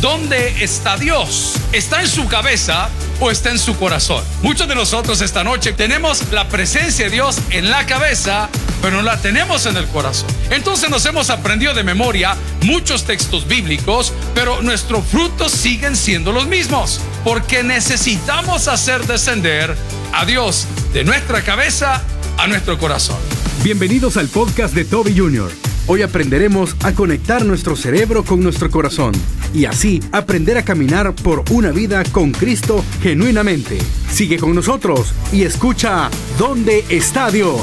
¿dónde está Dios? ¿Está en su cabeza o está en su corazón? Muchos de nosotros esta noche tenemos la presencia de Dios en la cabeza, pero no la tenemos en el corazón. Entonces nos hemos aprendido de memoria muchos textos bíblicos, pero nuestros frutos siguen siendo los mismos, porque necesitamos hacer descender a Dios de nuestra cabeza a nuestro corazón. Bienvenidos al podcast de Toby Jr. Hoy aprenderemos a conectar nuestro cerebro con nuestro corazón y así aprender a caminar por una vida con Cristo genuinamente. Sigue con nosotros y escucha ¿Dónde está Dios?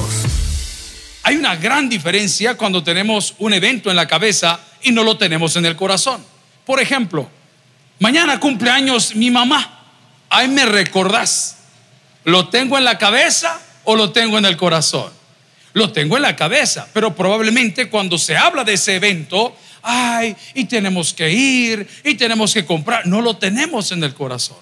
Hay una gran diferencia cuando tenemos un evento en la cabeza y no lo tenemos en el corazón. Por ejemplo, mañana cumpleaños mi mamá. Ahí me recordás. ¿Lo tengo en la cabeza o lo tengo en el corazón? lo tengo en la cabeza, pero probablemente cuando se habla de ese evento, ay, y tenemos que ir, y tenemos que comprar, no lo tenemos en el corazón.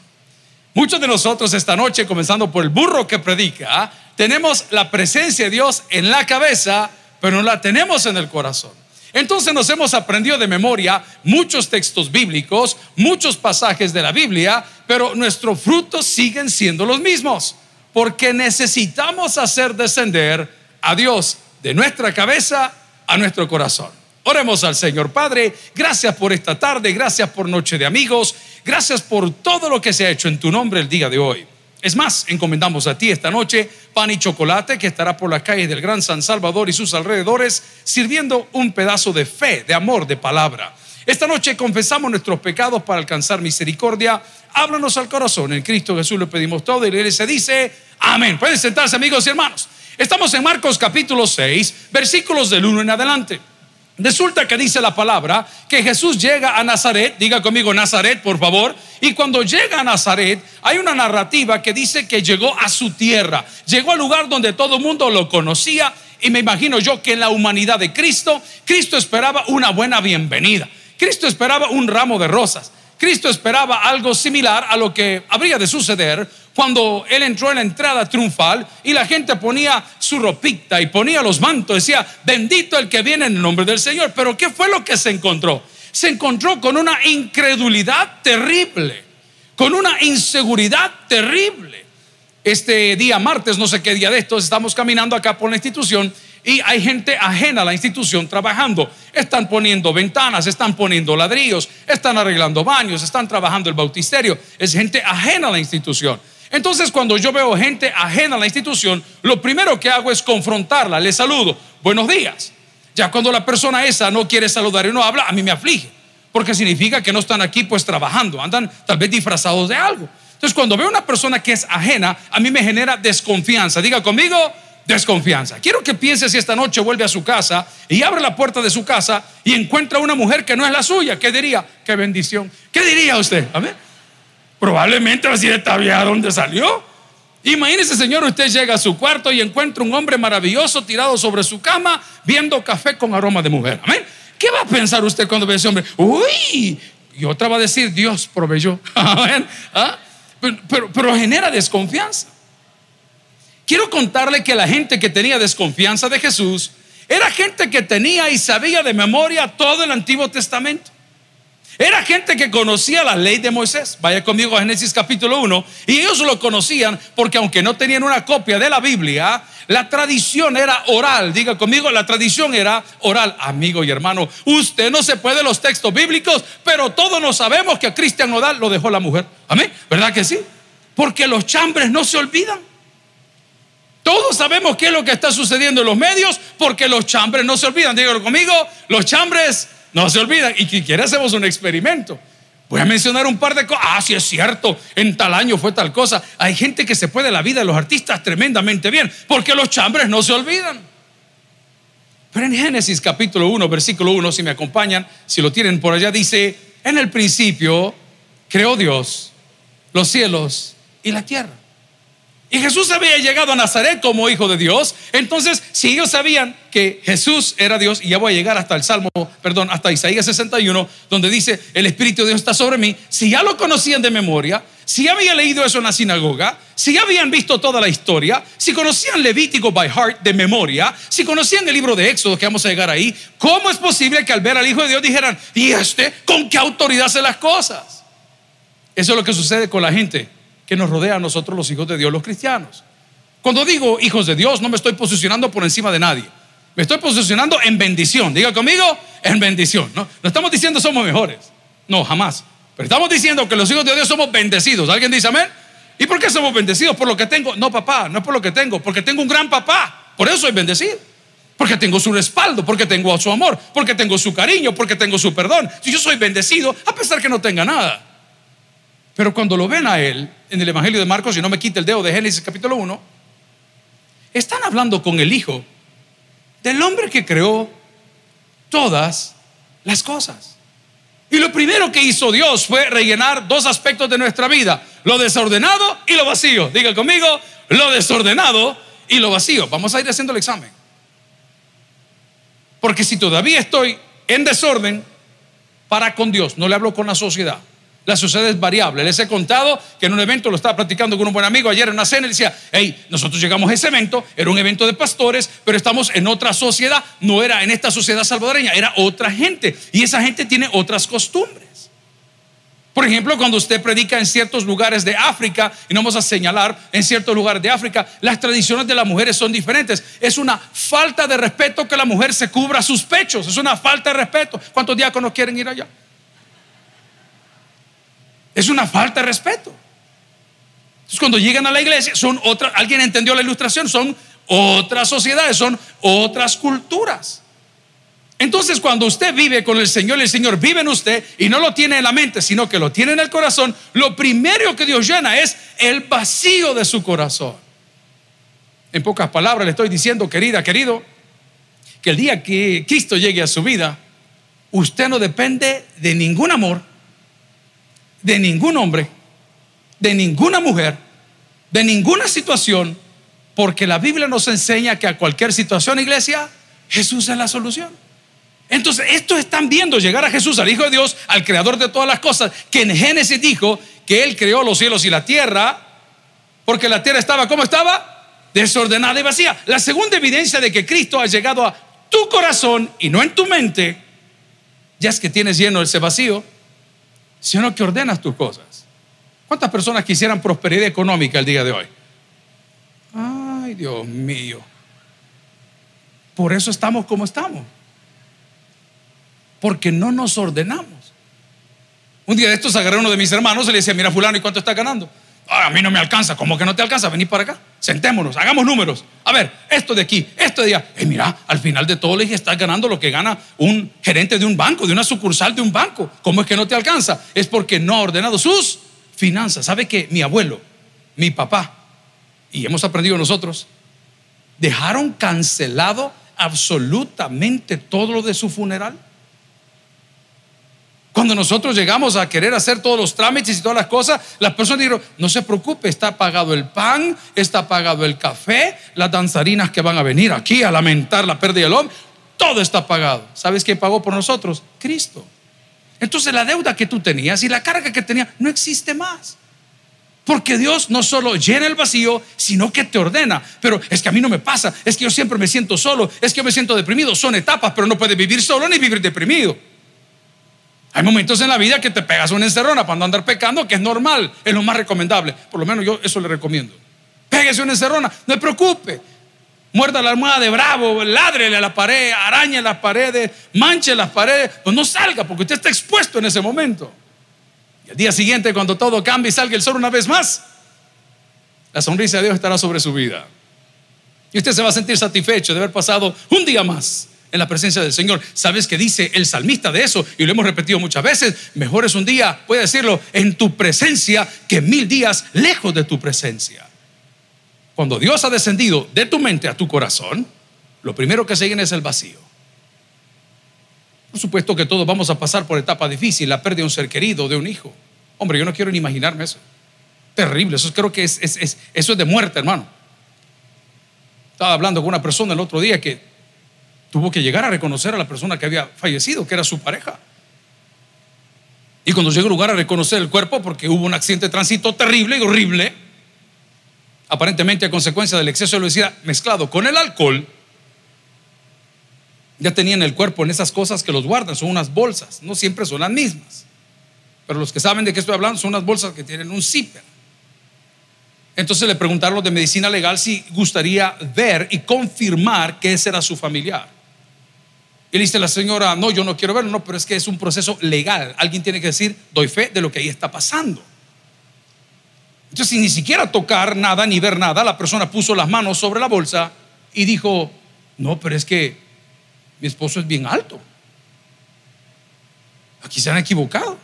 Muchos de nosotros esta noche, comenzando por el burro que predica, tenemos la presencia de Dios en la cabeza, pero no la tenemos en el corazón. Entonces nos hemos aprendido de memoria muchos textos bíblicos, muchos pasajes de la Biblia, pero nuestros frutos siguen siendo los mismos, porque necesitamos hacer descender a Dios de nuestra cabeza a nuestro corazón. Oremos al Señor Padre, gracias por esta tarde, gracias por Noche de Amigos, gracias por todo lo que se ha hecho en tu nombre el día de hoy. Es más, encomendamos a ti esta noche pan y chocolate que estará por las calles del Gran San Salvador y sus alrededores sirviendo un pedazo de fe, de amor, de palabra. Esta noche confesamos nuestros pecados para alcanzar misericordia. Háblanos al corazón. En Cristo Jesús le pedimos todo y la se dice amén. Pueden sentarse amigos y hermanos. Estamos en Marcos capítulo 6, versículos del 1 en adelante. Resulta que dice la palabra que Jesús llega a Nazaret, diga conmigo Nazaret, por favor, y cuando llega a Nazaret hay una narrativa que dice que llegó a su tierra, llegó al lugar donde todo el mundo lo conocía y me imagino yo que en la humanidad de Cristo, Cristo esperaba una buena bienvenida, Cristo esperaba un ramo de rosas, Cristo esperaba algo similar a lo que habría de suceder cuando él entró en la entrada triunfal y la gente ponía su ropita y ponía los mantos, decía, bendito el que viene en el nombre del Señor. Pero ¿qué fue lo que se encontró? Se encontró con una incredulidad terrible, con una inseguridad terrible. Este día martes, no sé qué día de estos, estamos caminando acá por la institución y hay gente ajena a la institución trabajando. Están poniendo ventanas, están poniendo ladrillos, están arreglando baños, están trabajando el bautisterio. Es gente ajena a la institución. Entonces cuando yo veo gente ajena a la institución, lo primero que hago es confrontarla, le saludo, buenos días. Ya cuando la persona esa no quiere saludar y no habla, a mí me aflige, porque significa que no están aquí pues trabajando, andan tal vez disfrazados de algo. Entonces cuando veo una persona que es ajena, a mí me genera desconfianza. Diga conmigo, desconfianza. Quiero que piense si esta noche vuelve a su casa y abre la puerta de su casa y encuentra una mujer que no es la suya. ¿Qué diría? Qué bendición. ¿Qué diría usted? A ver. Probablemente va a decir, ¿esta dónde salió? Imagínese, señor, usted llega a su cuarto y encuentra un hombre maravilloso tirado sobre su cama viendo café con aroma de mujer. Amén. ¿Qué va a pensar usted cuando ve a ese hombre? Uy, y otra va a decir, Dios proveyó. Amén. ¿Ah? Pero, pero genera desconfianza. Quiero contarle que la gente que tenía desconfianza de Jesús era gente que tenía y sabía de memoria todo el Antiguo Testamento. Era gente que conocía la ley de Moisés. Vaya conmigo a Génesis capítulo 1. Y ellos lo conocían porque aunque no tenían una copia de la Biblia, la tradición era oral. Diga conmigo, la tradición era oral. Amigo y hermano, usted no se puede los textos bíblicos, pero todos nos sabemos que a Cristian Nodal lo dejó la mujer. Amén. ¿Verdad que sí? Porque los chambres no se olvidan. Todos sabemos qué es lo que está sucediendo en los medios porque los chambres no se olvidan. Dígalo conmigo, los chambres no se olvidan. Y si quiere hacemos un experimento. Voy a mencionar un par de cosas. Ah, sí es cierto, en tal año fue tal cosa. Hay gente que se puede la vida de los artistas tremendamente bien, porque los chambres no se olvidan. Pero en Génesis capítulo 1, versículo 1, si me acompañan, si lo tienen por allá, dice, en el principio creó Dios los cielos y la tierra. Y Jesús había llegado a Nazaret como hijo de Dios. Entonces, si ellos sabían que Jesús era Dios, y ya voy a llegar hasta el Salmo, perdón, hasta Isaías 61, donde dice, el Espíritu de Dios está sobre mí, si ya lo conocían de memoria, si habían leído eso en la sinagoga, si habían visto toda la historia, si conocían Levítico by heart de memoria, si conocían el libro de Éxodo, que vamos a llegar ahí, ¿cómo es posible que al ver al Hijo de Dios dijeran, ¿y este con qué autoridad hace las cosas? Eso es lo que sucede con la gente que nos rodea a nosotros los hijos de Dios, los cristianos. Cuando digo hijos de Dios, no me estoy posicionando por encima de nadie. Me estoy posicionando en bendición. Diga conmigo, en bendición. No, estamos diciendo somos mejores. No, jamás. Pero estamos diciendo que los hijos de Dios somos bendecidos. ¿Alguien dice amén? ¿Y por qué somos bendecidos? Por lo que tengo. No, papá, no es por lo que tengo, porque tengo un gran papá. Por eso soy bendecido. Porque tengo su respaldo, porque tengo su amor, porque tengo su cariño, porque tengo su perdón. Si yo soy bendecido, a pesar que no tenga nada. Pero cuando lo ven a él en el Evangelio de Marcos, y no me quite el dedo de Génesis capítulo 1, están hablando con el Hijo del hombre que creó todas las cosas. Y lo primero que hizo Dios fue rellenar dos aspectos de nuestra vida, lo desordenado y lo vacío. Diga conmigo, lo desordenado y lo vacío. Vamos a ir haciendo el examen. Porque si todavía estoy en desorden, para con Dios, no le hablo con la sociedad. La sociedad es variable. Les he contado que en un evento lo estaba platicando con un buen amigo ayer en una cena. Y decía, hey, nosotros llegamos a ese evento, era un evento de pastores, pero estamos en otra sociedad. No era en esta sociedad salvadoreña, era otra gente. Y esa gente tiene otras costumbres. Por ejemplo, cuando usted predica en ciertos lugares de África, y no vamos a señalar en ciertos lugares de África, las tradiciones de las mujeres son diferentes. Es una falta de respeto que la mujer se cubra sus pechos. Es una falta de respeto. ¿Cuántos diáconos quieren ir allá? Es una falta de respeto. Entonces, cuando llegan a la iglesia, son otras, alguien entendió la ilustración, son otras sociedades, son otras culturas. Entonces, cuando usted vive con el Señor, el Señor vive en usted y no lo tiene en la mente, sino que lo tiene en el corazón, lo primero que Dios llena es el vacío de su corazón. En pocas palabras le estoy diciendo, querida, querido, que el día que Cristo llegue a su vida, usted no depende de ningún amor, de ningún hombre, de ninguna mujer, de ninguna situación, porque la Biblia nos enseña que a cualquier situación, iglesia, Jesús es la solución. Entonces, estos están viendo llegar a Jesús, al Hijo de Dios, al Creador de todas las cosas, que en Génesis dijo que Él creó los cielos y la tierra, porque la tierra estaba, ¿cómo estaba? Desordenada y vacía. La segunda evidencia de que Cristo ha llegado a tu corazón y no en tu mente, ya es que tienes lleno ese vacío, sino que ordenas tus cosas. ¿Cuántas personas quisieran prosperidad económica el día de hoy? Ay, Dios mío. Por eso estamos como estamos. Porque no nos ordenamos. Un día de estos agarré a uno de mis hermanos y le decía, mira fulano, ¿y cuánto está ganando? A mí no me alcanza. ¿Cómo que no te alcanza? Vení para acá. Sentémonos, hagamos números. A ver, esto de aquí, esto de allá. Eh, mira, al final de todo le dije, estás ganando lo que gana un gerente de un banco, de una sucursal de un banco. ¿Cómo es que no te alcanza? Es porque no ha ordenado sus finanzas. ¿Sabe que mi abuelo, mi papá, y hemos aprendido nosotros, dejaron cancelado absolutamente todo lo de su funeral? Cuando nosotros llegamos a querer hacer todos los trámites y todas las cosas, las personas dijeron, no se preocupe, está pagado el pan, está pagado el café, las danzarinas que van a venir aquí a lamentar la pérdida del hombre, todo está pagado. ¿Sabes quién pagó por nosotros? Cristo. Entonces la deuda que tú tenías y la carga que tenías no existe más. Porque Dios no solo llena el vacío, sino que te ordena. Pero es que a mí no me pasa, es que yo siempre me siento solo, es que yo me siento deprimido. Son etapas, pero no puedes vivir solo ni vivir deprimido. Hay momentos en la vida que te pegas una encerrona para no andar pecando, que es normal, es lo más recomendable. Por lo menos yo eso le recomiendo. Pégase una encerrona, no se preocupe. Muerda la almohada de bravo, ládrele a la pared, arañe las paredes, manche las paredes. Pues no salga porque usted está expuesto en ese momento. Y el día siguiente, cuando todo cambie y salga el sol una vez más, la sonrisa de Dios estará sobre su vida. Y usted se va a sentir satisfecho de haber pasado un día más en la presencia del Señor. ¿Sabes qué dice el salmista de eso? Y lo hemos repetido muchas veces. Mejor es un día, puede decirlo, en tu presencia que mil días lejos de tu presencia. Cuando Dios ha descendido de tu mente a tu corazón, lo primero que se es el vacío. Por supuesto que todos vamos a pasar por etapa difícil, la pérdida de un ser querido, de un hijo. Hombre, yo no quiero ni imaginarme eso. Terrible, eso creo que es, eso es de muerte, hermano. Estaba hablando con una persona el otro día que tuvo que llegar a reconocer a la persona que había fallecido, que era su pareja. Y cuando llega al lugar a reconocer el cuerpo, porque hubo un accidente de tránsito terrible y horrible, aparentemente a consecuencia del exceso de velocidad mezclado con el alcohol, ya tenían el cuerpo en esas cosas que los guardan, son unas bolsas, no siempre son las mismas. Pero los que saben de qué estoy hablando son unas bolsas que tienen un zipper. Entonces le preguntaron los de medicina legal si gustaría ver y confirmar que ese era su familiar. Y le dice la señora, no, yo no quiero verlo, no, pero es que es un proceso legal. Alguien tiene que decir, doy fe de lo que ahí está pasando. Entonces, sin ni siquiera tocar nada ni ver nada, la persona puso las manos sobre la bolsa y dijo, no, pero es que mi esposo es bien alto. Aquí se han equivocado.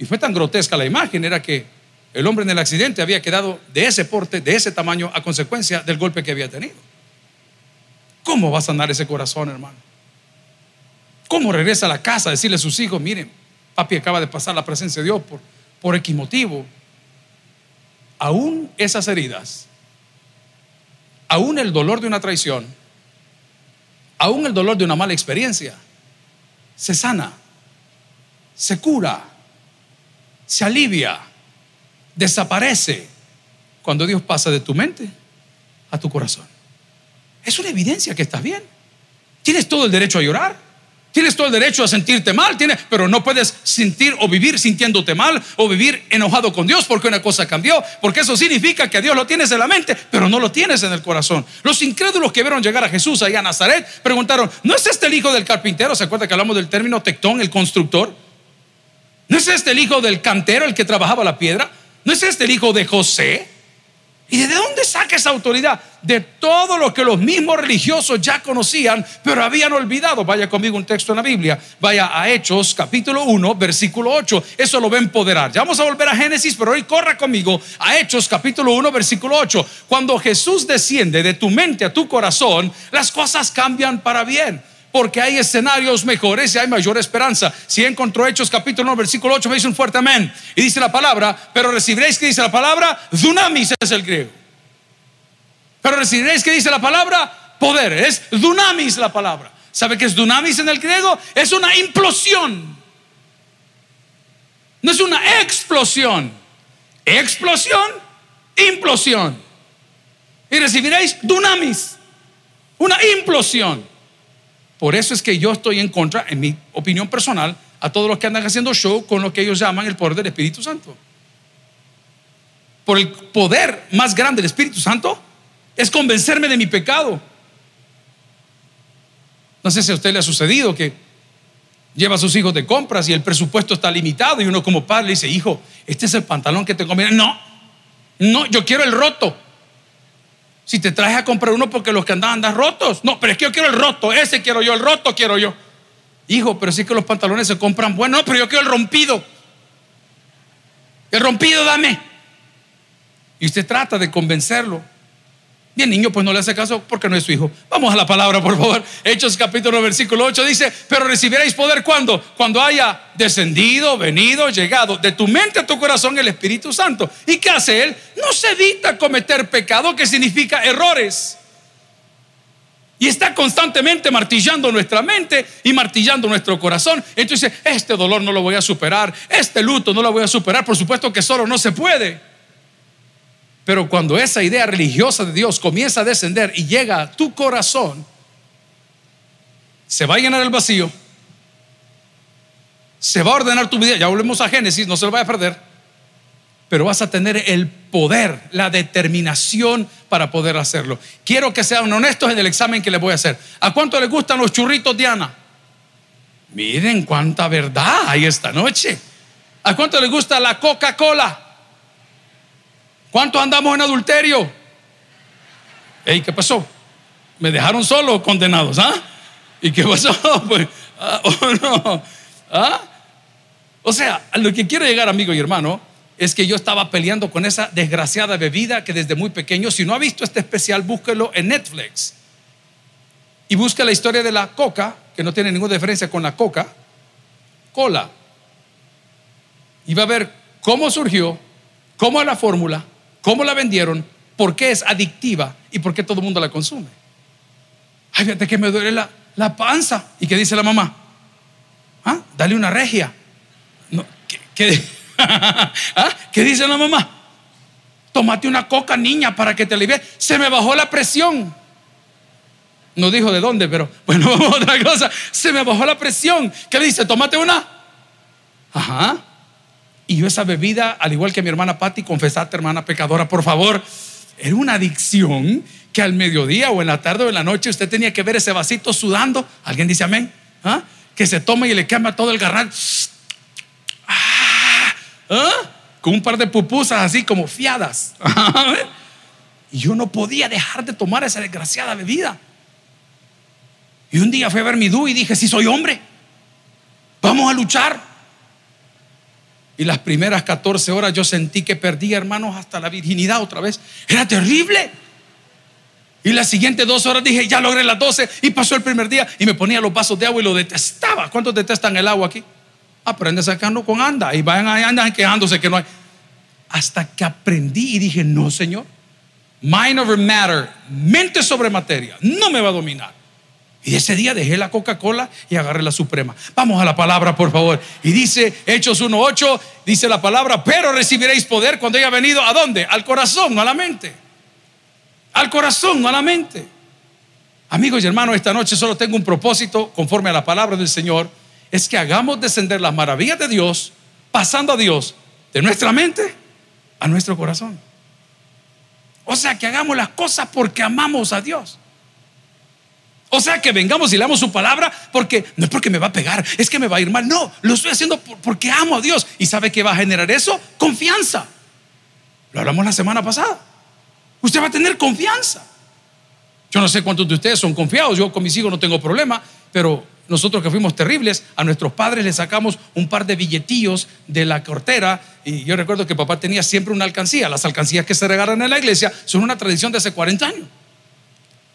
Y fue tan grotesca la imagen, era que el hombre en el accidente había quedado de ese porte, de ese tamaño, a consecuencia del golpe que había tenido. ¿Cómo va a sanar ese corazón, hermano? ¿Cómo regresa a la casa a decirle a sus hijos, miren, papi acaba de pasar la presencia de Dios por, por X motivo? Aún esas heridas, aún el dolor de una traición, aún el dolor de una mala experiencia, se sana, se cura, se alivia, desaparece cuando Dios pasa de tu mente a tu corazón. Es una evidencia que estás bien. Tienes todo el derecho a llorar. Tienes todo el derecho a sentirte mal, tienes, pero no puedes sentir o vivir sintiéndote mal o vivir enojado con Dios porque una cosa cambió, porque eso significa que Dios lo tienes en la mente, pero no lo tienes en el corazón. Los incrédulos que vieron llegar a Jesús allá a Nazaret preguntaron, ¿no es este el hijo del carpintero? ¿Se acuerda que hablamos del término tectón, el constructor? ¿No es este el hijo del cantero, el que trabajaba la piedra? ¿No es este el hijo de José? ¿Y de dónde saca esa autoridad? De todo lo que los mismos religiosos ya conocían, pero habían olvidado. Vaya conmigo un texto en la Biblia. Vaya a Hechos, capítulo 1, versículo 8. Eso lo va a empoderar. Ya vamos a volver a Génesis, pero hoy corra conmigo a Hechos, capítulo 1, versículo 8. Cuando Jesús desciende de tu mente a tu corazón, las cosas cambian para bien porque hay escenarios mejores y hay mayor esperanza. Si encontró Hechos capítulo 1, versículo 8, me dice un fuerte amén. Y dice la palabra, pero recibiréis que dice la palabra, dunamis es el griego. Pero recibiréis que dice la palabra, poder, es dunamis la palabra. ¿Sabe qué es dunamis en el griego? Es una implosión. No es una explosión. Explosión, implosión. Y recibiréis dunamis, una implosión. Por eso es que yo estoy en contra, en mi opinión personal, a todos los que andan haciendo show con lo que ellos llaman el poder del Espíritu Santo. Por el poder más grande del Espíritu Santo es convencerme de mi pecado. No sé si a usted le ha sucedido que lleva a sus hijos de compras y el presupuesto está limitado y uno como padre le dice, hijo, este es el pantalón que te conviene. No, no, yo quiero el roto. Si te traes a comprar uno porque los que andan andan rotos. No, pero es que yo quiero el roto. Ese quiero yo, el roto quiero yo. Hijo, pero sí que los pantalones se compran buenos. No, pero yo quiero el rompido. El rompido dame. Y usted trata de convencerlo. Y el niño pues no le hace caso porque no es su hijo. Vamos a la palabra, por favor. Hechos capítulo versículo 8 dice, pero recibiréis poder cuando? Cuando haya descendido, venido, llegado de tu mente a tu corazón el Espíritu Santo. ¿Y qué hace Él? No se evita cometer pecado, que significa errores. Y está constantemente martillando nuestra mente y martillando nuestro corazón. Entonces, este dolor no lo voy a superar, este luto no lo voy a superar. Por supuesto que solo no se puede. Pero cuando esa idea religiosa de Dios comienza a descender y llega a tu corazón, se va a llenar el vacío, se va a ordenar tu vida. Ya volvemos a Génesis, no se lo vaya a perder. Pero vas a tener el poder, la determinación para poder hacerlo. Quiero que sean honestos en el examen que les voy a hacer. ¿A cuánto les gustan los churritos, Diana? Miren cuánta verdad hay esta noche. ¿A cuánto les gusta la Coca-Cola? ¿Cuántos andamos en adulterio? ¿Y ¿qué pasó? Me dejaron solo condenados, ¿ah? ¿Y qué pasó? Pues, ah, oh, no. ¿Ah? O sea, a lo que quiero llegar, amigo y hermano, es que yo estaba peleando con esa desgraciada bebida que desde muy pequeño, si no ha visto este especial, búsquelo en Netflix. Y busca la historia de la coca, que no tiene ninguna diferencia con la coca, cola. Y va a ver cómo surgió, cómo es la fórmula, cómo la vendieron, por qué es adictiva y por qué todo el mundo la consume. Ay, fíjate que me duele la, la panza. ¿Y qué dice la mamá? ¿Ah? Dale una regia. ¿qué, ¿ah? ¿Qué dice la mamá? Tómate una coca, niña, para que te alivie. Se me bajó la presión. No dijo de dónde, pero bueno, otra cosa. Se me bajó la presión. ¿Qué dice? Tómate una. Ajá. Y yo esa bebida, al igual que mi hermana Patti, confesate, hermana pecadora, por favor, era una adicción que al mediodía o en la tarde o en la noche usted tenía que ver ese vasito sudando. ¿Alguien dice amén? ¿Ah? Que se toma y le quema todo el garral. Ah, ¿Ah? Con un par de pupusas así como fiadas. y yo no podía dejar de tomar esa desgraciada bebida. Y un día fui a ver mi du y dije, si soy hombre, vamos a luchar. Y las primeras 14 horas yo sentí que perdí, hermanos, hasta la virginidad otra vez. Era terrible. Y las siguientes dos horas dije, ya logré las 12 y pasó el primer día y me ponía los vasos de agua y lo detestaba. ¿Cuántos detestan el agua aquí? Aprende sacando con anda y vayan ahí, andan quejándose que no hay. Hasta que aprendí y dije, no, Señor, mind over matter, mente sobre materia, no me va a dominar. Y ese día dejé la Coca-Cola y agarré la Suprema. Vamos a la palabra, por favor. Y dice Hechos 1.8, dice la palabra, pero recibiréis poder cuando haya venido a dónde? Al corazón, no a la mente. Al corazón, no a la mente. Amigos y hermanos, esta noche solo tengo un propósito conforme a la palabra del Señor. Es que hagamos descender las maravillas de Dios, pasando a Dios de nuestra mente a nuestro corazón. O sea, que hagamos las cosas porque amamos a Dios. O sea, que vengamos y leamos su palabra porque no es porque me va a pegar, es que me va a ir mal. No, lo estoy haciendo porque amo a Dios. ¿Y sabe qué va a generar eso? Confianza. Lo hablamos la semana pasada. Usted va a tener confianza. Yo no sé cuántos de ustedes son confiados. Yo con mis hijos no tengo problema, pero nosotros que fuimos terribles, a nuestros padres les sacamos un par de billetillos de la cortera y yo recuerdo que papá tenía siempre una alcancía. Las alcancías que se regalan en la iglesia son una tradición de hace 40 años.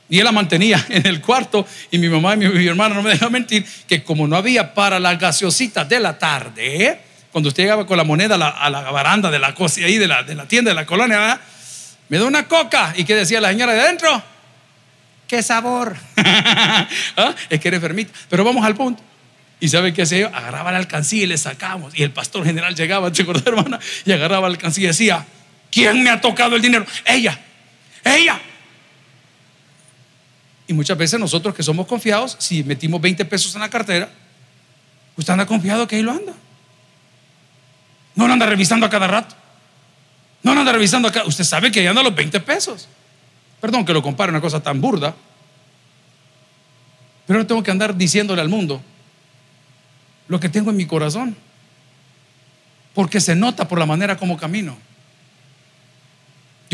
Y él la mantenía en el cuarto y mi mamá y mi, hermana no me dejan mentir que como no había para las gaseositas de la tarde, cuando usted llegaba con la moneda a la, baranda de la cosa ahí de la, de la tienda de la colonia, me da una coca y que decía la señora de adentro, qué sabor. ¿Ah? Es que era enfermita. Pero vamos al punto. ¿Y sabe qué hacía yo? Agarraba la alcancía y le sacábamos. Y el pastor general llegaba, ¿te hermana? Y agarraba la alcancía y decía, ¿quién me ha tocado el dinero? Ella, ella. Y muchas veces nosotros que somos confiados, si metimos 20 pesos en la cartera, usted anda confiado que ahí lo anda. No lo anda revisando a cada rato. No lo anda revisando acá. Usted sabe que ahí anda los 20 pesos. Perdón que lo compare una cosa tan burda. Pero no tengo que andar diciéndole al mundo lo que tengo en mi corazón. Porque se nota por la manera como camino.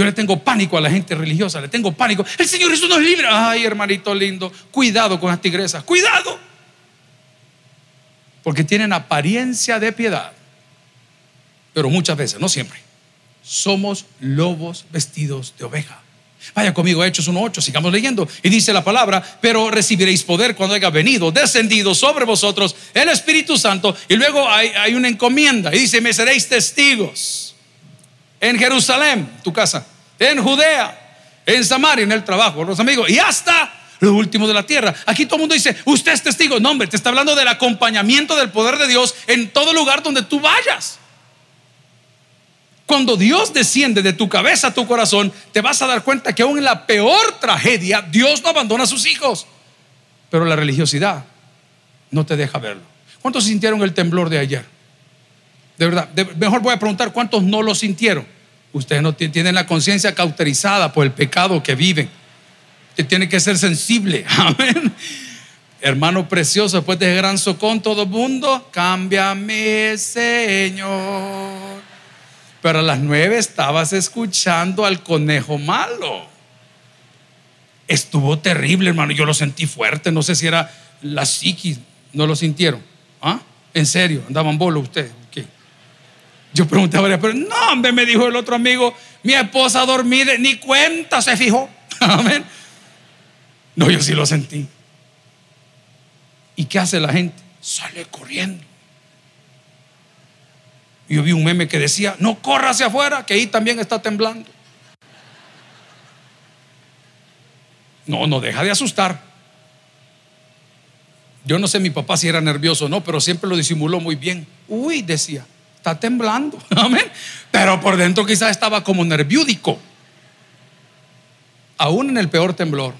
Yo le tengo pánico a la gente religiosa, le tengo pánico. El Señor Jesús nos libre. Ay, hermanito lindo, cuidado con las tigresas, cuidado. Porque tienen apariencia de piedad. Pero muchas veces, no siempre, somos lobos vestidos de oveja. Vaya conmigo, Hechos 1.8, sigamos leyendo. Y dice la palabra, pero recibiréis poder cuando haya venido, descendido sobre vosotros el Espíritu Santo. Y luego hay una encomienda. Y dice, me seréis testigos en Jerusalén, tu casa, en Judea, en Samaria, en el trabajo, los amigos, y hasta lo último de la tierra. Aquí todo el mundo dice, usted es testigo. No, hombre, te está hablando del acompañamiento del poder de Dios en todo lugar donde tú vayas. Cuando Dios desciende de tu cabeza a tu corazón, te vas a dar cuenta que aún en la peor tragedia, Dios no abandona a sus hijos. Pero la religiosidad no te deja verlo. ¿Cuántos sintieron el temblor de ayer? De verdad, mejor voy a preguntar cuántos no lo sintieron. Ustedes no tienen la conciencia cauterizada por el pecado que viven. Usted tiene que ser sensible. Amén. Hermano precioso, después de gran socón, todo el mundo, cámbiame, Señor. Pero a las nueve estabas escuchando al conejo malo. Estuvo terrible, hermano. Yo lo sentí fuerte. No sé si era la psiquis. No lo sintieron. ¿Ah? En serio, andaban bolo ustedes. Yo preguntaba, pero no, hombre, me dijo el otro amigo, mi esposa dormida, ni cuenta se fijó. Amén. No, yo sí lo sentí. ¿Y qué hace la gente? Sale corriendo. Yo vi un meme que decía, no corra hacia afuera, que ahí también está temblando. No, no deja de asustar. Yo no sé mi papá si era nervioso o no, pero siempre lo disimuló muy bien. Uy, decía, está temblando. Amén. Pero por dentro quizás estaba como nerviúdico. Aún en el peor temblor,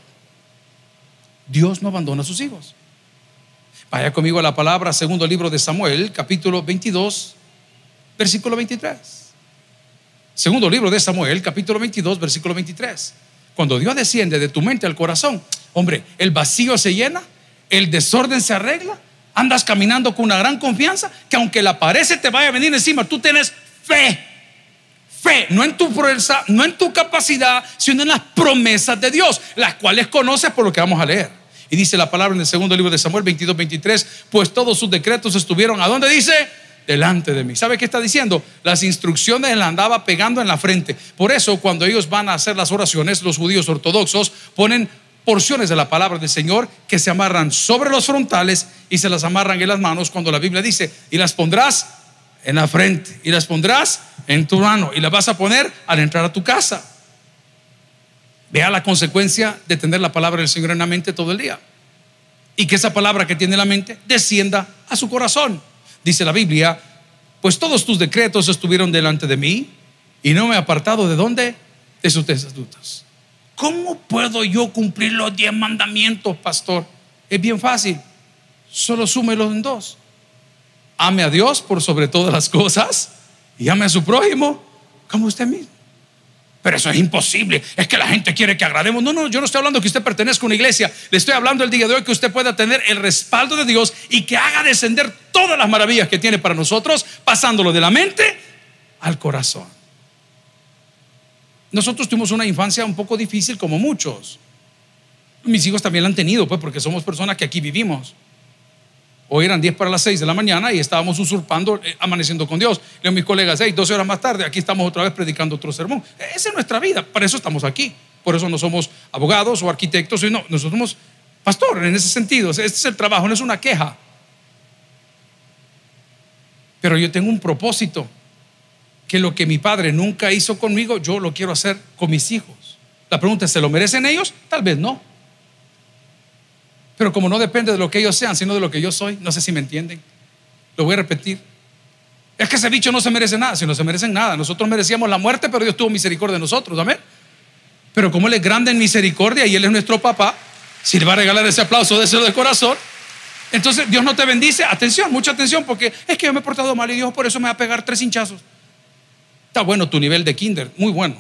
Dios no abandona a sus hijos. Vaya conmigo a la palabra, segundo libro de Samuel, capítulo 22, versículo 23. Segundo libro de Samuel, capítulo 22, versículo 23. Cuando Dios desciende de tu mente al corazón, hombre, el vacío se llena, el desorden se arregla, andas caminando con una gran confianza, que aunque la pared se te vaya a venir encima, tú tienes fe. Fe, no en tu fuerza, no en tu capacidad, sino en las promesas de Dios, las cuales conoces por lo que vamos a leer. Y dice la palabra en el segundo libro de Samuel 22, 23, pues todos sus decretos estuvieron, ¿a dónde dice? delante de mí. ¿Sabe qué está diciendo? Las instrucciones la andaba pegando en la frente. Por eso cuando ellos van a hacer las oraciones, los judíos ortodoxos ponen porciones de la palabra del Señor que se amarran sobre los frontales y se las amarran en las manos cuando la Biblia dice, y las pondrás en la frente, y las pondrás en tu mano, y las vas a poner al entrar a tu casa. Vea la consecuencia de tener la palabra del Señor en la mente todo el día. Y que esa palabra que tiene en la mente descienda a su corazón dice la Biblia, pues todos tus decretos estuvieron delante de mí y no me he apartado de dónde? De sus. ¿Cómo puedo yo cumplir los diez mandamientos, pastor? Es bien fácil. Solo súmelos en dos. Ame a Dios por sobre todas las cosas y ame a su prójimo como usted mismo. Pero eso es imposible. Es que la gente quiere que agrademos. No, no, yo no estoy hablando que usted pertenezca a una iglesia. Le estoy hablando el día de hoy que usted pueda tener el respaldo de Dios y que haga descender todas las maravillas que tiene para nosotros, pasándolo de la mente al corazón. Nosotros tuvimos una infancia un poco difícil como muchos. Mis hijos también la han tenido, pues porque somos personas que aquí vivimos. Hoy eran 10 para las 6 de la mañana y estábamos usurpando, eh, amaneciendo con Dios. Leo a mis colegas, 6, 12 horas más tarde, aquí estamos otra vez predicando otro sermón. Esa es nuestra vida, para eso estamos aquí. Por eso no somos abogados o arquitectos, no, nosotros somos pastores en ese sentido. Este es el trabajo, no es una queja. Pero yo tengo un propósito, que lo que mi padre nunca hizo conmigo, yo lo quiero hacer con mis hijos. La pregunta es, ¿se lo merecen ellos? Tal vez no. Pero como no depende de lo que ellos sean, sino de lo que yo soy, no sé si me entienden. Lo voy a repetir. Es que ese bicho no se merece nada, si no se merecen nada. Nosotros merecíamos la muerte, pero Dios tuvo misericordia de nosotros, amén. Pero como Él es grande en misericordia y Él es nuestro papá, si le va a regalar ese aplauso de de corazón, entonces Dios no te bendice. Atención, mucha atención, porque es que yo me he portado mal y Dios por eso me va a pegar tres hinchazos. Está bueno tu nivel de kinder, muy bueno.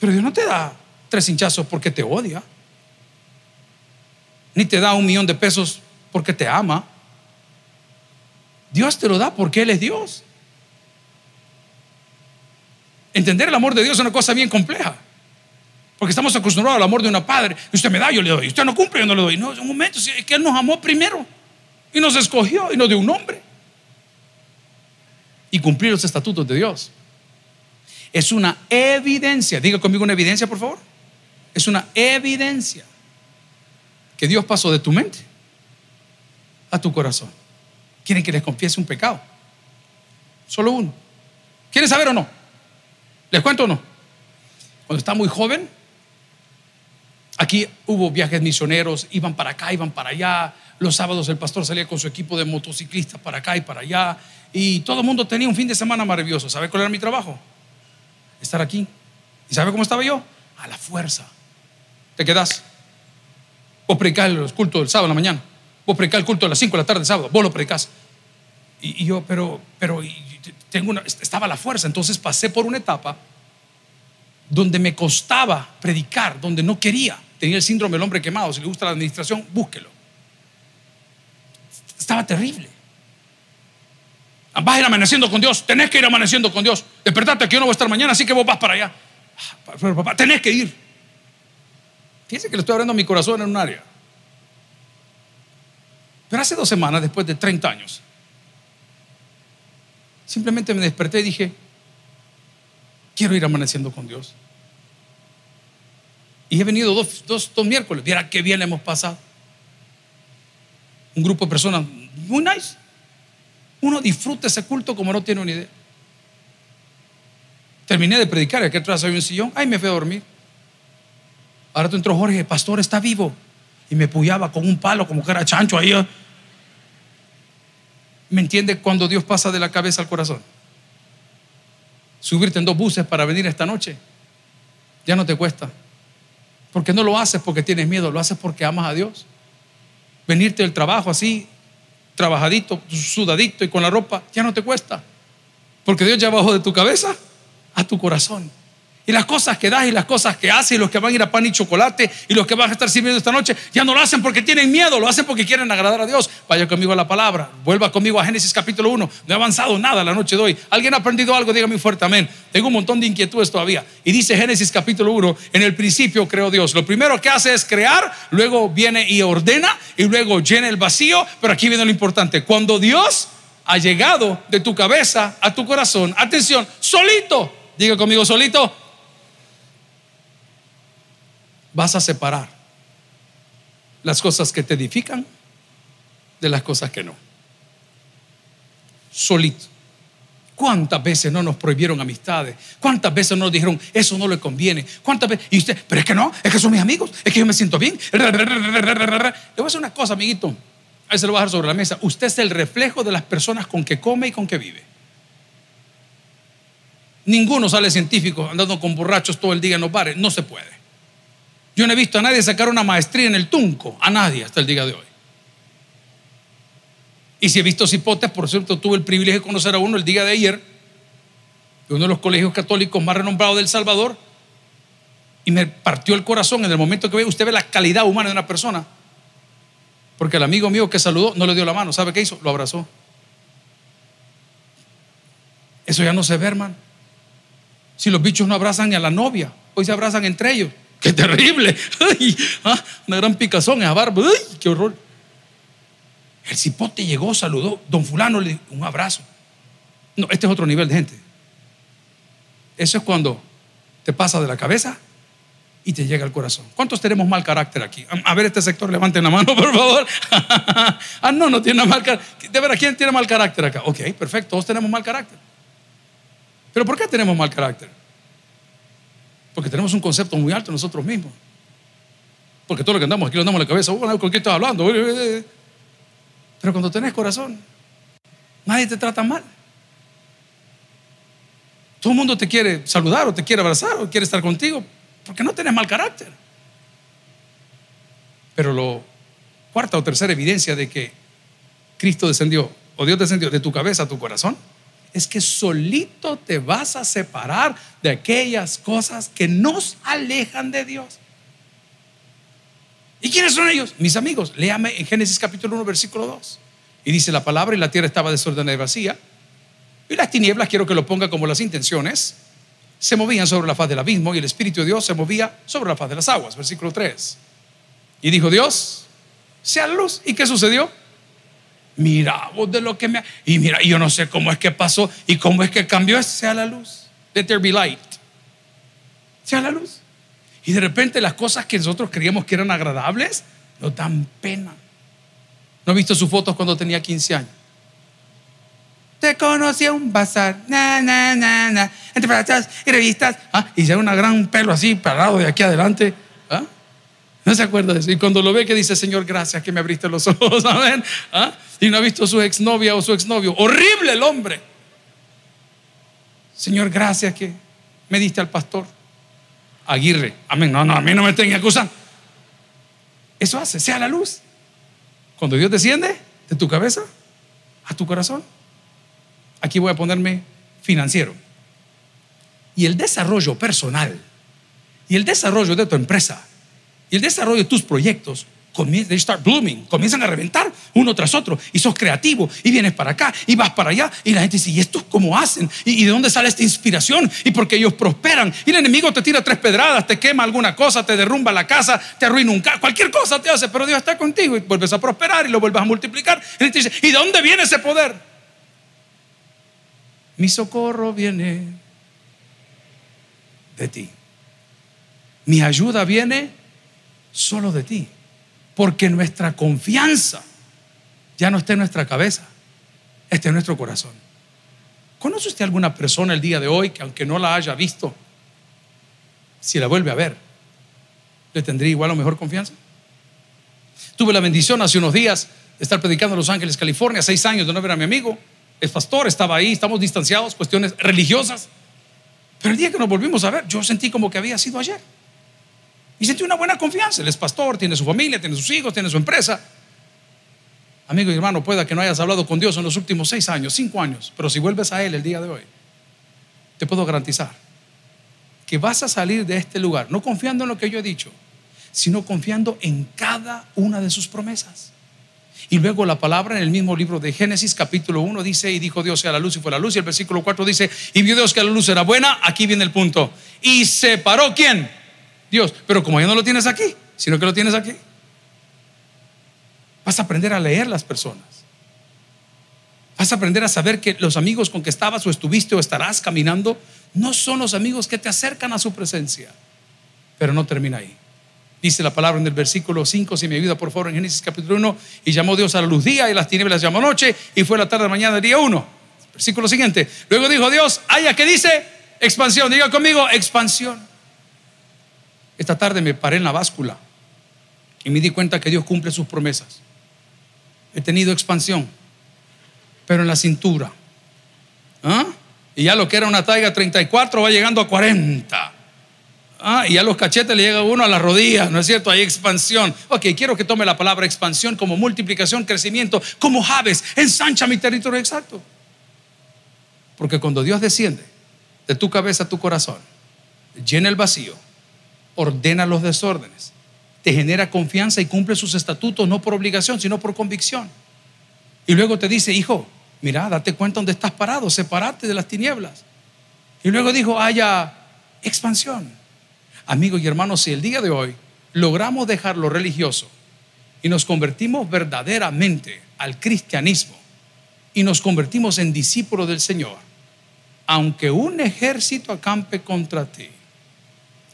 Pero Dios no te da tres hinchazos porque te odia ni te da un millón de pesos porque te ama. Dios te lo da porque Él es Dios. Entender el amor de Dios es una cosa bien compleja. Porque estamos acostumbrados al amor de una padre. Usted me da, yo le doy. Usted no cumple, yo no le doy. No, un momento. Es que Él nos amó primero. Y nos escogió y nos dio un nombre. Y cumplir los estatutos de Dios. Es una evidencia. Diga conmigo una evidencia, por favor. Es una evidencia que Dios pasó de tu mente a tu corazón. ¿Quieren que les confiese un pecado? Solo uno. ¿Quieren saber o no? ¿Les cuento o no? Cuando estaba muy joven, aquí hubo viajes misioneros, iban para acá, iban para allá. Los sábados el pastor salía con su equipo de motociclistas para acá y para allá. Y todo el mundo tenía un fin de semana maravilloso. ¿Sabe cuál era mi trabajo? Estar aquí. ¿Y sabe cómo estaba yo? A la fuerza. Te quedas Vos predicás el culto del sábado en la mañana. Vos predicás el culto de las 5 de la tarde del sábado. Vos lo predicás. Y, yo, pero, pero tengo una, estaba la fuerza. Entonces pasé por una etapa donde me costaba predicar, donde no quería. Tenía el síndrome del hombre quemado. Si le gusta la administración, búsquelo. Estaba terrible. Vas a ir amaneciendo con Dios. Tenés que ir amaneciendo con Dios. Despertate que yo no voy a estar mañana, así que vos vas para allá. Ah, pero papá, tenés que ir. Fíjense que le estoy abriendo mi corazón en un área. Pero hace dos semanas, después de 30 años, simplemente me desperté y dije, quiero ir amaneciendo con Dios. Y he venido dos, dos, dos miércoles. Viera qué bien hemos pasado. Un grupo de personas muy nice. Uno disfruta ese culto como no tiene una idea. Terminé de predicar, aquí atrás hay un sillón. Ay, me fui a dormir. Ahora tú entró Jorge, pastor está vivo. y me puyaba con un palo como que era chancho ahí. ¿eh? ¿Me entiende cuando Dios pasa de la cabeza al corazón? Subirte en dos buses para venir esta noche ya no te cuesta. Porque no lo haces porque tienes miedo, lo haces porque amas a Dios. Venirte del trabajo así, trabajadito, sudadito y con la ropa, ya no te cuesta. Porque Dios ya bajó de tu cabeza a tu corazón. Y las cosas que das y las cosas que haces y los que van a ir a pan y chocolate y los que van a estar sirviendo esta noche, ya no lo hacen porque tienen miedo, lo hacen porque quieren agradar a Dios. Vaya conmigo a la palabra, vuelva conmigo a Génesis capítulo 1. No he avanzado nada la noche de hoy. ¿Alguien ha aprendido algo? Dígame fuerte, amén. Tengo un montón de inquietudes todavía. Y dice Génesis capítulo 1, en el principio creó Dios. Lo primero que hace es crear, luego viene y ordena y luego llena el vacío. Pero aquí viene lo importante. Cuando Dios ha llegado de tu cabeza a tu corazón, atención, solito, diga conmigo solito, vas a separar las cosas que te edifican de las cosas que no. Solito. ¿Cuántas veces no nos prohibieron amistades? ¿Cuántas veces no nos dijeron, eso no le conviene? ¿Cuántas veces? Y usted, pero es que no, es que son mis amigos, es que yo me siento bien. Le voy a decir una cosa, amiguito. Ahí se lo voy a dejar sobre la mesa. Usted es el reflejo de las personas con que come y con que vive. Ninguno sale científico andando con borrachos todo el día en los bares. No se puede. Yo no he visto a nadie sacar una maestría en el tunco, a nadie hasta el día de hoy. Y si he visto cipotes, por cierto, tuve el privilegio de conocer a uno el día de ayer, de uno de los colegios católicos más renombrados del Salvador, y me partió el corazón en el momento que ve, usted ve la calidad humana de una persona, porque el amigo mío que saludó no le dio la mano, ¿sabe qué hizo? Lo abrazó. Eso ya no se ve, hermano. Si los bichos no abrazan ni a la novia, hoy se abrazan entre ellos. ¡Qué terrible! Ah, una gran picazón en la barba. ¡Ay, qué horror! El cipote llegó, saludó. Don Fulano le un abrazo. No, este es otro nivel de gente. Eso es cuando te pasa de la cabeza y te llega al corazón. ¿Cuántos tenemos mal carácter aquí? A ver, este sector, levanten la mano, por favor. ah, no, no tiene mal carácter. De verdad, ¿quién tiene mal carácter acá? Ok, perfecto, todos tenemos mal carácter. Pero ¿por qué tenemos mal carácter? Porque tenemos un concepto muy alto nosotros mismos. Porque todo lo que andamos aquí lo andamos en la cabeza. Oh, ¿Con qué estás hablando? Pero cuando tenés corazón, nadie te trata mal. Todo el mundo te quiere saludar o te quiere abrazar o quiere estar contigo porque no tenés mal carácter. Pero lo cuarta o tercera evidencia de que Cristo descendió o Dios descendió de tu cabeza a tu corazón es que solito te vas a separar de aquellas cosas que nos alejan de Dios. ¿Y quiénes son ellos? Mis amigos. Léame en Génesis capítulo 1, versículo 2. Y dice la palabra, y la tierra estaba desordenada y vacía. Y las tinieblas, quiero que lo ponga como las intenciones, se movían sobre la faz del abismo y el Espíritu de Dios se movía sobre la faz de las aguas. Versículo 3. Y dijo Dios, sea la luz. ¿Y qué sucedió? Mira vos de lo que me... Y mira, yo no sé cómo es que pasó y cómo es que cambió. Sea la luz. Let there be light. Sea la luz. Y de repente las cosas que nosotros creíamos que eran agradables nos dan pena. ¿No he visto sus fotos cuando tenía 15 años? Te conocí a un bazar, na, na, na, na, entre y revistas, ¿ah? y ya una gran pelo así parado de aquí adelante. ¿ah? No se acuerda de eso. Y cuando lo ve que dice, Señor, gracias que me abriste los ojos, amén. ¿Ah? Y no ha visto a su exnovia o su exnovio. Horrible el hombre. Señor, gracias que me diste al pastor. Aguirre. Amén. No, no, a mí no me tengan acusando. Eso hace, sea la luz. Cuando Dios desciende de tu cabeza a tu corazón, aquí voy a ponerme financiero. Y el desarrollo personal y el desarrollo de tu empresa y el desarrollo de tus proyectos comienzan a reventar uno tras otro y sos creativo y vienes para acá y vas para allá y la gente dice, ¿y estos cómo hacen? ¿Y, de dónde sale esta inspiración? Y porque ellos prosperan y el enemigo te tira tres pedradas, te quema alguna cosa, te derrumba la casa, te arruina un carro, cualquier cosa te hace, pero Dios está contigo y vuelves a prosperar y lo vuelves a multiplicar. Y te dice, ¿y de dónde viene ese poder? Mi socorro viene de ti. Mi ayuda viene solo de ti. Porque nuestra confianza ya no está en nuestra cabeza, está en nuestro corazón. ¿Conoce usted alguna persona el día de hoy que aunque no la haya visto, si la vuelve a ver, le tendría igual o mejor confianza? Tuve la bendición hace unos días de estar predicando en Los Ángeles, California, seis años de no ver a mi amigo. Es pastor, estaba ahí, estamos distanciados, cuestiones religiosas. Pero el día que nos volvimos a ver, yo sentí como que había sido ayer. Y sentí una buena confianza. Él es pastor, tiene su familia, tiene sus hijos, tiene su empresa. Amigo y hermano, pueda que no hayas hablado con Dios en los últimos seis años, cinco años, pero si vuelves a Él el día de hoy, te puedo garantizar que vas a salir de este lugar, no confiando en lo que yo he dicho, sino confiando en cada una de sus promesas. Y luego la palabra en el mismo libro de Génesis capítulo 1 dice, y dijo Dios sea la luz y fue la luz, y el versículo 4 dice, y vio Dios que la luz era buena, aquí viene el punto. Y separó quién? Dios. Pero como ya no lo tienes aquí, sino que lo tienes aquí, vas a aprender a leer las personas. Vas a aprender a saber que los amigos con que estabas o estuviste o estarás caminando no son los amigos que te acercan a su presencia. Pero no termina ahí. Dice la palabra en el versículo 5, si me ayuda por favor en Génesis capítulo 1, y llamó Dios a la luz día y las tinieblas llamó noche y fue la tarde, mañana, día 1. Versículo siguiente. Luego dijo Dios, haya que dice expansión, diga conmigo expansión. Esta tarde me paré en la báscula y me di cuenta que Dios cumple sus promesas. He tenido expansión, pero en la cintura. ¿Ah? Y ya lo que era una taiga 34 va llegando a 40. Ah, y a los cachetes le llega uno a las rodillas, ¿no es cierto? Hay expansión. Ok, quiero que tome la palabra expansión como multiplicación, crecimiento, como Javes, ensancha mi territorio exacto. Porque cuando Dios desciende de tu cabeza a tu corazón, llena el vacío, ordena los desórdenes, te genera confianza y cumple sus estatutos no por obligación, sino por convicción. Y luego te dice, hijo, mira, date cuenta dónde estás parado, separate de las tinieblas. Y luego dijo, haya expansión. Amigos y hermanos, si el día de hoy logramos dejar lo religioso y nos convertimos verdaderamente al cristianismo y nos convertimos en discípulos del Señor, aunque un ejército acampe contra ti,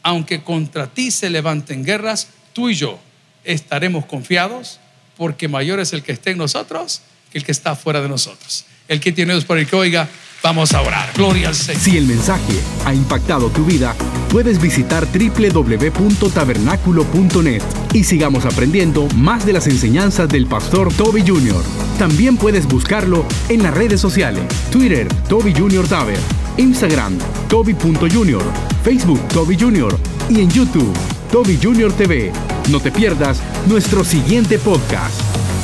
aunque contra ti se levanten guerras, tú y yo estaremos confiados porque mayor es el que esté en nosotros que el que está fuera de nosotros. El que tiene Dios por el que oiga, vamos a orar. Gloria al Señor. Si el mensaje ha impactado tu vida, puedes visitar www.tabernaculo.net y sigamos aprendiendo más de las enseñanzas del pastor Toby Jr. También puedes buscarlo en las redes sociales, Twitter, Toby Jr. Taber, Instagram, Toby.Jr., Facebook, Toby Jr. y en YouTube, Toby Jr. TV. No te pierdas nuestro siguiente podcast.